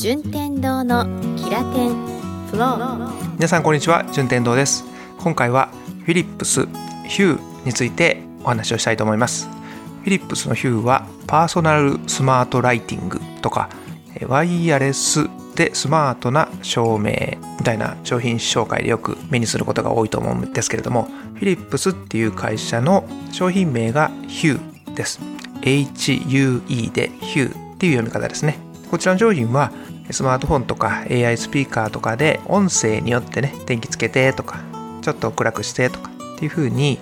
順天堂のキラテンフロー皆さんこんにちは順天堂です。今回はフィリップスヒューについてお話をしたいと思います。フィリップスのヒューはパーソナルスマートライティングとかワイヤレスでスマートな照明みたいな商品紹介でよく目にすることが多いと思うんですけれどもフィリップスっていう会社の商品名がヒューです。HUE でヒューっていう読み方ですね。こちらの商品はスマートフォンとか AI スピーカーとかで音声によってね電気つけてとかちょっと暗くしてとかっていう風に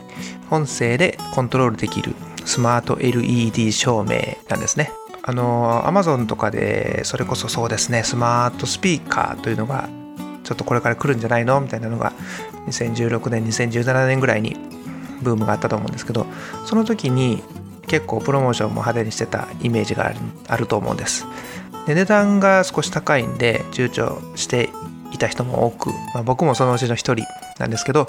音声でコントロールできるスマート LED 照明なんですね。あの Amazon とかでそれこそそうですねスマートスピーカーというのがちょっとこれから来るんじゃないの？みたいなのが2016年2017年ぐらいにブームがあったと思うんですけどその時に結構プロモーションも派手にしてたイメージがあると思うんです。値段が少し高いんで躊躇していた人も多く、まあ、僕もそのうちの一人なんですけど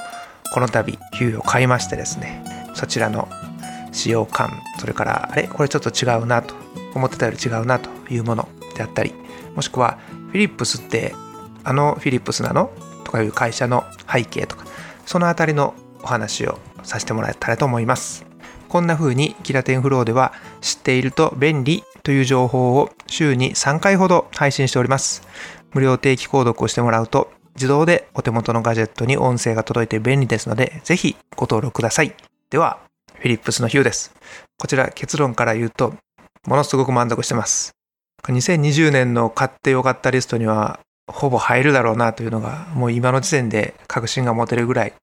この度ヒューを買いましてですねそちらの使用感それからあれ？これちょっと違うなと思ってたより違うなというものであったりもしくはフィリップスってあのフィリップスなの？とかいう会社の背景とかそのあたりのお話をさせてもらえたらと思います。こんな風にキラテンフローでは知っていると便利という情報を週に3回ほど配信しております。無料定期購読をしてもらうと自動でお手元のガジェットに音声が届いて便利ですので、ぜひご登録ください。では、フィリップスのヒューです。こちら結論から言うと、ものすごく満足してます。2020年の買ってよかったリストにはほぼ入るだろうなというのがもう今の時点で確信が持てるぐらい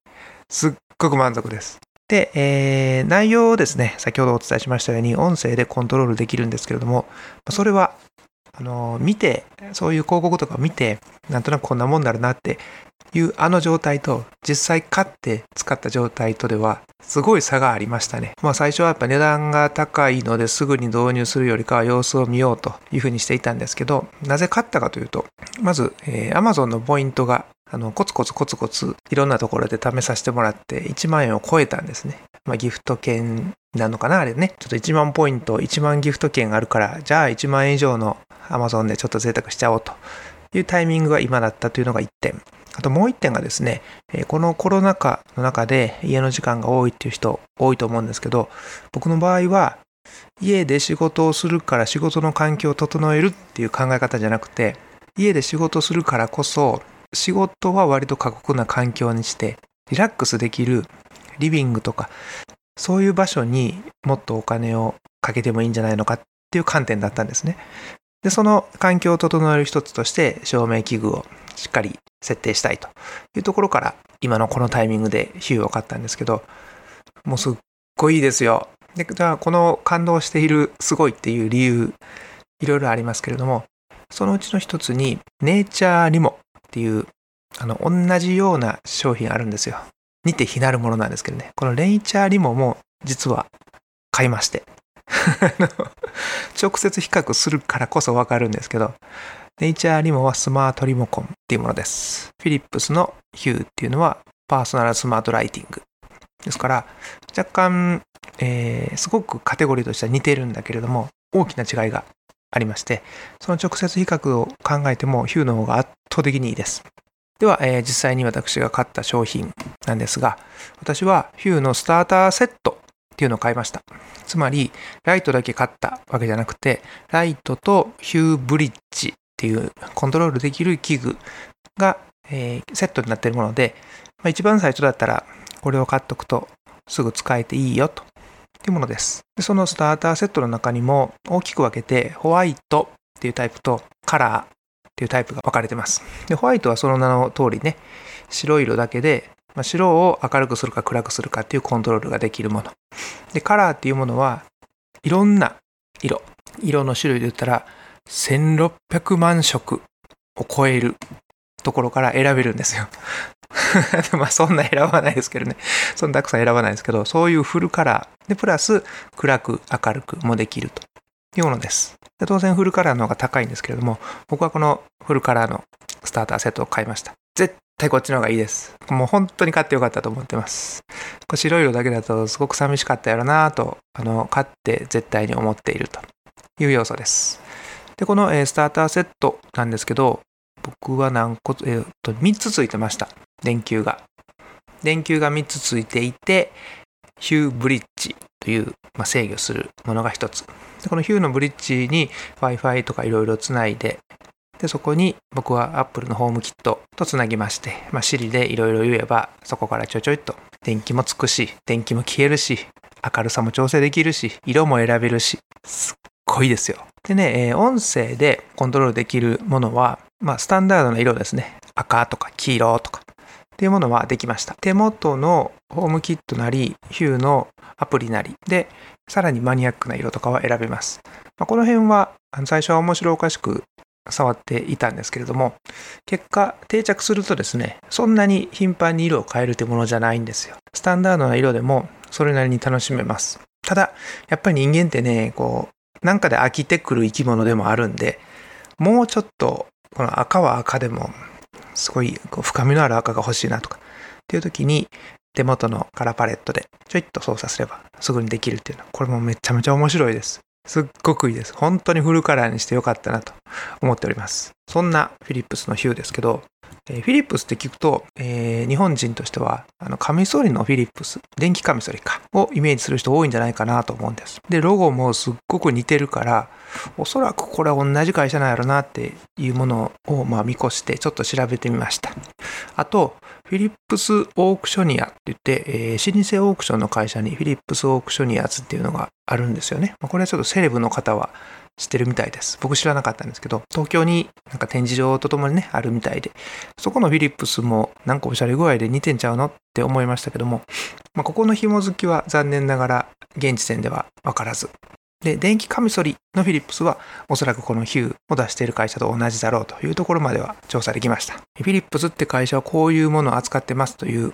すっごく満足です。で、えー、内容をですね、先ほどお伝えしましたように、音声でコントロールできるんですけれども、それは、あの、見て、そういう広告とかを見て、なんとなくこんなもんだろうなっていうあの状態と、実際買って使った状態とでは、すごい差がありましたね。まあ最初はやっぱ値段が高いのですぐに導入するよりかは様子を見ようというふうにしていたんですけど、なぜ買ったかというと、まず、えー、Amazon のポイントがあの、コツコツコツコツいろんなところで試させてもらって1万円を超えたんですね。まあギフト券なのかなあれね。ちょっと1万ポイント、1万ギフト券あるから、じゃあ1万円以上の Amazon でちょっと贅沢しちゃおうというタイミングが今だったというのが1点。あともう1点がですね、このコロナ禍の中で家の時間が多いっていう人多いと思うんですけど、僕の場合は家で仕事をするから仕事の環境を整えるっていう考え方じゃなくて、家で仕事するからこそ仕事は割と過酷な環境にして、リラックスできるリビングとか、そういう場所にもっとお金をかけてもいいんじゃないのかっていう観点だったんですね。で、その環境を整える一つとして、照明器具をしっかり設定したいというところから、今のこのタイミングでヒューを買ったんですけど、もうすっごいいいですよ。で、じゃあこの感動しているすごいっていう理由、いろいろありますけれども、そのうちの一つに、ネイチャーリモっていう、あの、同じような商品あるんですよ。似て非なるものなんですけどね。このレイチャーリモも実は買いまして。直接比較するからこそわかるんですけど、ネイチャーリモはスマートリモコンっていうものです。フィリップスのヒューっていうのはパーソナルスマートライティング。ですから、若干、えー、すごくカテゴリーとしては似てるんだけれども、大きな違いがありまして、その直接比較を考えてもヒューの方が圧倒的にいいです。では、えー、実際に私が買った商品なんですが、私はヒューのスターターセットっていうのを買いました。つまり、ライトだけ買ったわけじゃなくて、ライトとヒューブリッジっていうコントロールできる器具が、えー、セットになっているもので、まあ、一番最初だったらこれを買っとくとすぐ使えていいよというものです。でそのスターターセットの中にも大きく分けてホワイトっていうタイプとカラーっていうタイプが分かれてます。でホワイトはその名の通りね、白色だけで、まあ、白を明るくするか暗くするかっていうコントロールができるもの。で、カラーっていうものはいろんな色、色の種類で言ったら1600万色を超えるところから選べるんですよ。まあそんな選ばないですけどね。そんなたくさん選ばないですけど、そういうフルカラーで、プラス暗く明るくもできるというものです。で当然フルカラーの方が高いんですけれども、僕はこのフルカラーのスターターセットを買いました。絶対こっちの方がいいです。もう本当に買ってよかったと思ってます。これ白色だけだとすごく寂しかったやろなと、あの、買って絶対に思っているという要素です。で、この、スターターセットなんですけど、僕は何個、えーっと、3つついてました。電球が。電球が3つついていて、ヒューブリッジという、まあ、制御するものが1つ。このヒューのブリッジに Wi-Fi とかいろいろつないで、で、そこに僕は Apple のホームキットとつなぎまして、まあ、Siri でいろいろ言えば、そこからちょいちょいと電気もつくし、電気も消えるし、明るさも調整できるし、色も選べるし、すっごいですよ。でね、えー音声でコントロールできるものは、まあ、スタンダードな色ですね。赤とか黄色とか。っていうものはできました。手元のホームキットなり、ヒューのアプリなりで、さらにマニアックな色とかは選べます。まあ、この辺は、最初は面白おかしく触っていたんですけれども、結果定着するとですね、そんなに頻繁に色を変えるというものじゃないんですよ。スタンダードな色でもそれなりに楽しめます。ただ、やっぱり人間ってね、こう、なんかで飽きてくる生き物でもあるんで、もうちょっと、この赤は赤でも、すごいこう深みのある赤が欲しいなとか、っていう時に、手元のカラーパレットでちょいっと操作すればすぐにできるっていうのは、これもめちゃめちゃ面白いです。すっごくいいです。本当にフルカラーにしてよかったなと思っております。そんなフィリップスのヒューですけど、えフィリップスって聞くと、えー日本人としては、あの、カミソリのフィリップス、電気カミソリか、をイメージする人多いんじゃないかなと思うんです。で、ロゴもすっごく似てるから、おそらくこれは同じ会社なんやろなっていうものを、まあ、見越してちょっと調べてみました。あと、フィリップスオークショニアって言って、えー老舗オークションの会社にフィリップスオークショニアズっていうのがあるんですよね。まあこれはちょっとセレブの方は知ってるみたいです。僕知らなかったんですけど、東京になんか展示場とともにね、あるみたいで、そこのフィリップスもなんかおしゃれ具合で似てんちゃうのって思いましたけども、まあ、ここの紐付きは残念ながら現時点では分からず。で、電気カミソリのフィリップスはおそらくこのヒューを出している会社と同じだろうというところまでは調査できました。フィリップスって会社はこういうものを扱ってますという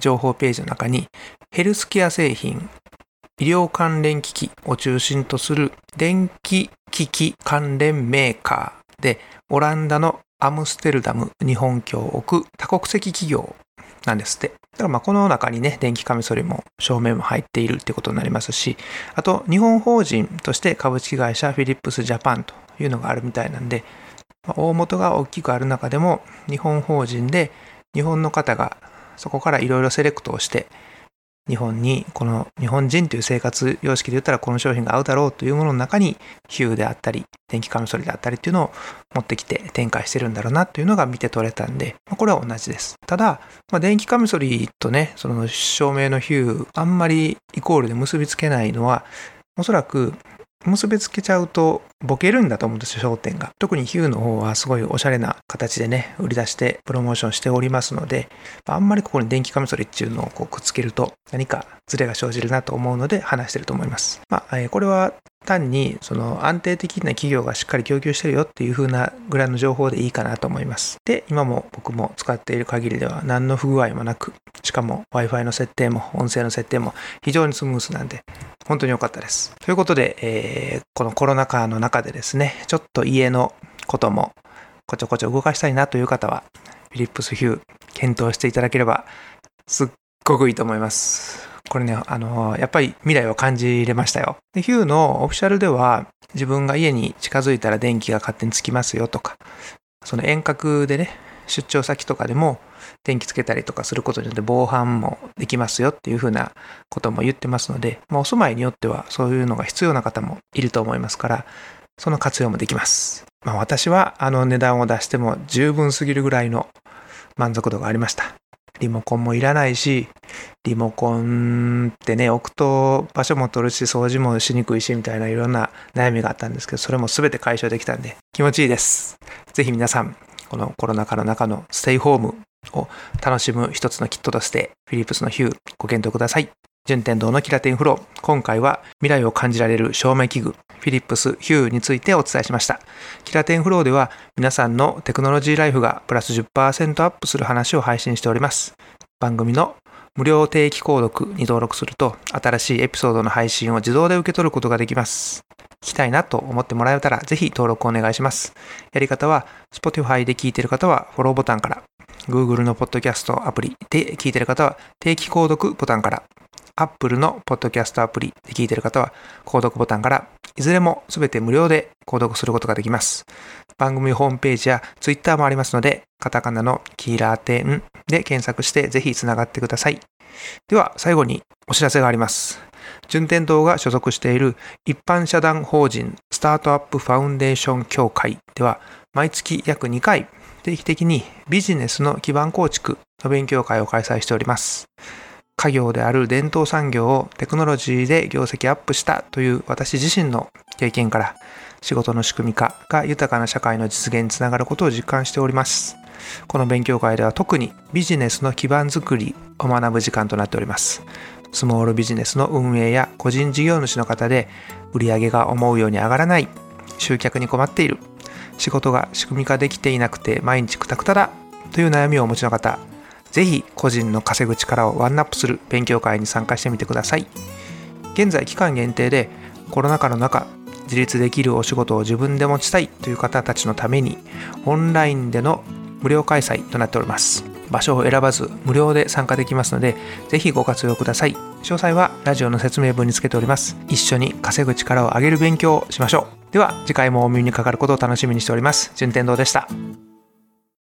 情報ページの中にヘルスケア製品、医療関連機器を中心とする電気機器関連メーカーでオランダのアムステルダム日本居を置く多国籍企業なんですって。だからまあこの中にね、電気カミソリも照明も入っているってことになりますし、あと日本法人として株式会社フィリップスジャパンというのがあるみたいなんで、まあ大元が大きくある中でも日本法人で日本の方がそこからいろいろセレクトをして日本にこの日本人という生活様式で言ったらこの商品が合うだろうというものの中にヒューであったり電気カミソリであったりっていうのを持ってきて展開してるんだろうなというのが見て取れたんで、まあこれは同じです。ただ、まあ、電気カミソリとね、その照明のヒュー、あんまりイコールで結びつけないのは、おそらく結びつけちゃうとボケるんだと思うんですよ、商店が。特にヒューの方はすごいおしゃれな形でね、売り出してプロモーションしておりますので、あんまりここに電気カミソリっていうのをこうくっつけると何かズレが生じるなと思うので話してると思います。まあ、これは単にその安定的な企業がしっかり供給してるよっていう風なぐらいの情報でいいかなと思います。で、今も僕も使っている限りでは何の不具合もなく、しかも Wi-Fi の設定も音声の設定も非常にスムースなんで、本当に良かったです。ということで、えーこのコロナ禍の中でですね、ちょっと家のこともこちょこちょ動かしたいなという方は、フィリップスヒュー検討していただければ、すっごくいいと思います。これね、あのやっぱり未来を感じれましたよ。で、ヒューのオフィシャルでは、自分が家に近づいたら電気が勝手につきますよとか、その遠隔でね、出張先とかでも電気つけたりとかすることによって防犯もできますよっていうふうなことも言ってますので、まあ、お住まいによってはそういうのが必要な方もいると思いますから、その活用もできます。まあ、私はあの値段を出しても十分すぎるぐらいの満足度がありました。リモコンもいらないし、リモコンってね、置くと場所も取るし、掃除もしにくいし、みたいないろんな悩みがあったんですけど、それも全て解消できたんで、気持ちいいです。ぜひ皆さん、このコロナ禍の中のステイホームを楽しむ一つのキットとして、 Philips の Hue ご検討ください。順天堂のキラテンフロー。今回は未来を感じられる照明器具、 Philips Hue についてお伝えしました。キラテンフローでは皆さんのテクノロジーライフがプラス10%アップする話を配信しております。番組の無料定期購読に登録すると新しいエピソードの配信を自動で受け取ることができます。聞きたいなと思ってもらえたらぜひ登録お願いします。やり方は Spotify で聞いている方はフォローボタンから Google のポッドキャストアプリで聞いている方は定期購読ボタンから Apple のポッドキャストアプリで聞いている方は、購読ボタンから、いずれもすべて無料で購読することができます。番組ホームページや Twitter もありますので、カタカナのキーラーテンで検索してぜひつながってください。では、最後にお知らせがあります。順天堂が所属している一般社団法人スタートアップファウンデーション協会では、毎月約2回定期的にビジネスの基盤構築の勉強会を開催しております。家業である伝統産業をテクノロジーで業績アップしたという私自身の経験から仕事の仕組み化が豊かな社会の実現につながることを実感しております。この勉強会では特にビジネスの基盤づくりを学ぶ時間となっております。スモールビジネスの運営や個人事業主の方で売上が思うように上がらない、集客に困っている、仕事が仕組み化できていなくて毎日クタクタだという悩みをお持ちの方、ぜひ個人の稼ぐ力をワンナップする勉強会に参加してみてください。現在期間限定でコロナ禍の中、自立できるお仕事を自分で持ちたいという方たちのためにオンラインでの無料開催となっております。場所を選ばず無料で参加できますので、ぜひご活用ください。詳細はラジオの説明文につけております。一緒に稼ぐ力を上げる勉強をしましょう。では次回もお耳にかかることを楽しみにしております。順天堂でした。